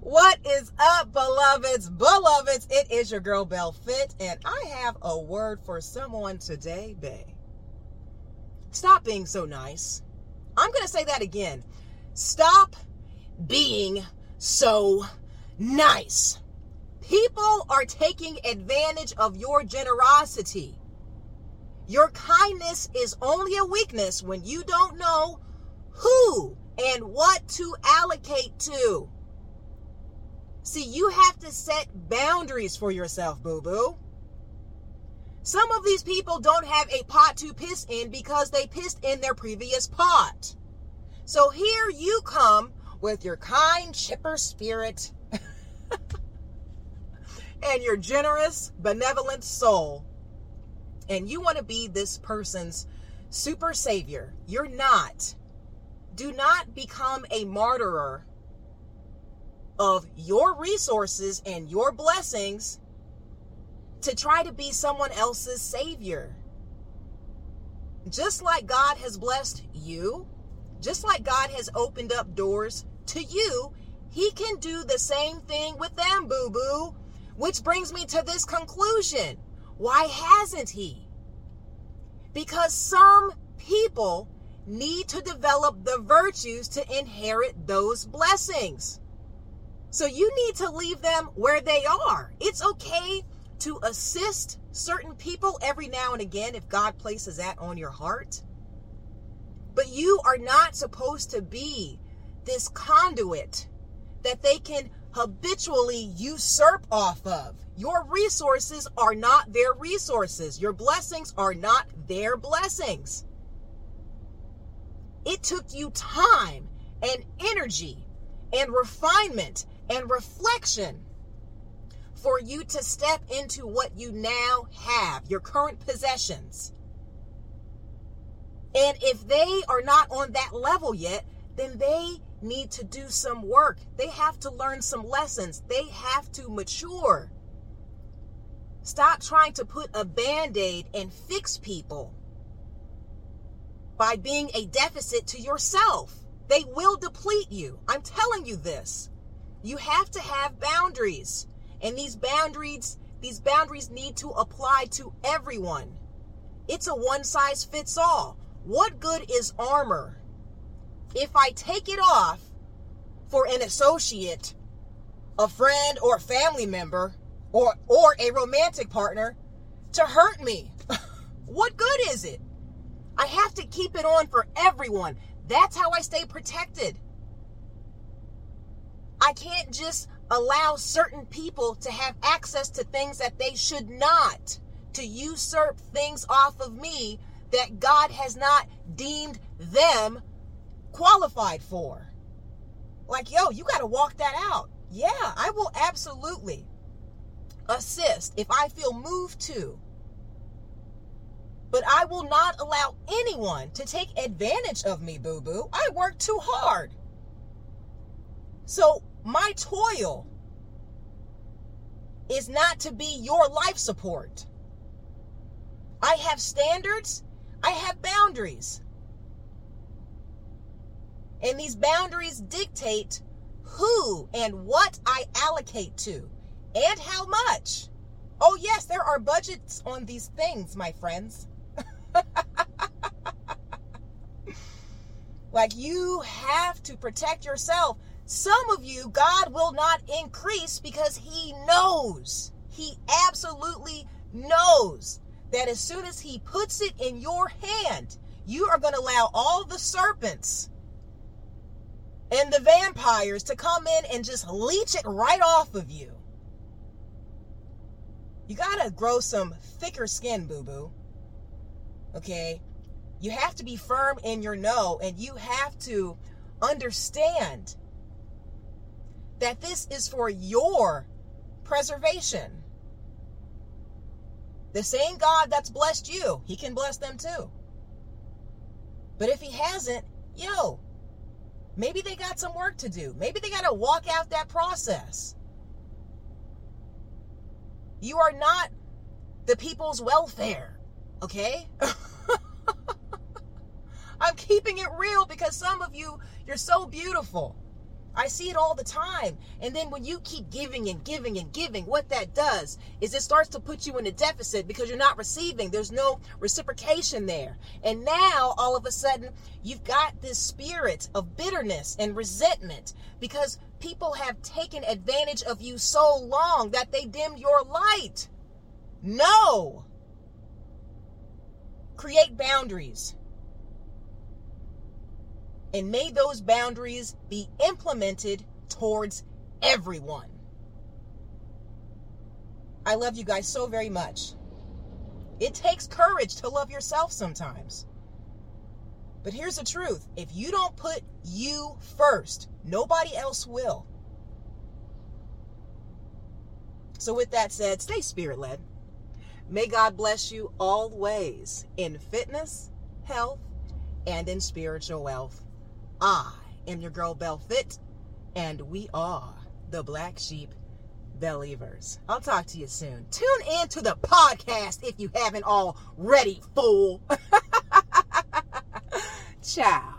What is up, beloveds? Beloveds, it is your girl Bell Fit, and I have a word for someone today, babe. Stop being so nice. I'm going to say that again. Stop being so nice. People are taking advantage of your generosity. Your kindness is only a weakness when you don't know who and what to allocate to. See, you have to set boundaries for yourself, boo boo. Some of these people don't have a pot to piss in because they pissed in their previous pot. So here you come with your kind, chipper spirit and your generous, benevolent soul. And you want to be this person's super savior. You're not. Do not become a martyrer of your resources and your blessings to try to be someone else's savior. Just like God has blessed you, just like God has opened up doors to you, He can do the same thing with them, boo boo. Which brings me to this conclusion why hasn't He? Because some people need to develop the virtues to inherit those blessings. So you need to leave them where they are. It's okay to assist certain people every now and again if God places that on your heart. But you are not supposed to be this conduit that they can habitually usurp off of. Your resources are not their resources. Your blessings are not their blessings. It took you time and energy and refinement and reflection for you to step into what you now have, your current possessions. And if they are not on that level yet, then they need to do some work. They have to learn some lessons. They have to mature. Stop trying to put a band aid and fix people by being a deficit to yourself. They will deplete you. I'm telling you this. You have to have boundaries. And these boundaries, these boundaries need to apply to everyone. It's a one size fits all. What good is armor if I take it off for an associate, a friend or family member, or or a romantic partner to hurt me? what good is it? I have to keep it on for everyone. That's how I stay protected. I can't just allow certain people to have access to things that they should not, to usurp things off of me that God has not deemed them qualified for. Like, yo, you got to walk that out. Yeah, I will absolutely assist if I feel moved to. But I will not allow anyone to take advantage of me, boo boo. I work too hard. So my toil is not to be your life support. I have standards, I have boundaries. And these boundaries dictate who and what I allocate to and how much. Oh, yes, there are budgets on these things, my friends. like you have to protect yourself some of you, God will not increase because He knows, He absolutely knows that as soon as He puts it in your hand, you are going to allow all the serpents and the vampires to come in and just leech it right off of you. You got to grow some thicker skin, boo boo. Okay? You have to be firm in your no, and you have to understand that this is for your preservation. The same God that's blessed you, he can bless them too. But if he hasn't, yo, maybe they got some work to do. Maybe they got to walk out that process. You are not the people's welfare, okay? I'm keeping it real because some of you, you're so beautiful I see it all the time. And then when you keep giving and giving and giving, what that does is it starts to put you in a deficit because you're not receiving. There's no reciprocation there. And now all of a sudden, you've got this spirit of bitterness and resentment because people have taken advantage of you so long that they dimmed your light. No. Create boundaries and may those boundaries be implemented towards everyone. I love you guys so very much. It takes courage to love yourself sometimes. But here's the truth if you don't put you first, nobody else will. So, with that said, stay spirit led. May God bless you always in fitness, health, and in spiritual wealth. I am your girl Bell Fit, and we are the Black Sheep Believers. I'll talk to you soon. Tune in to the podcast if you haven't already, fool. Ciao.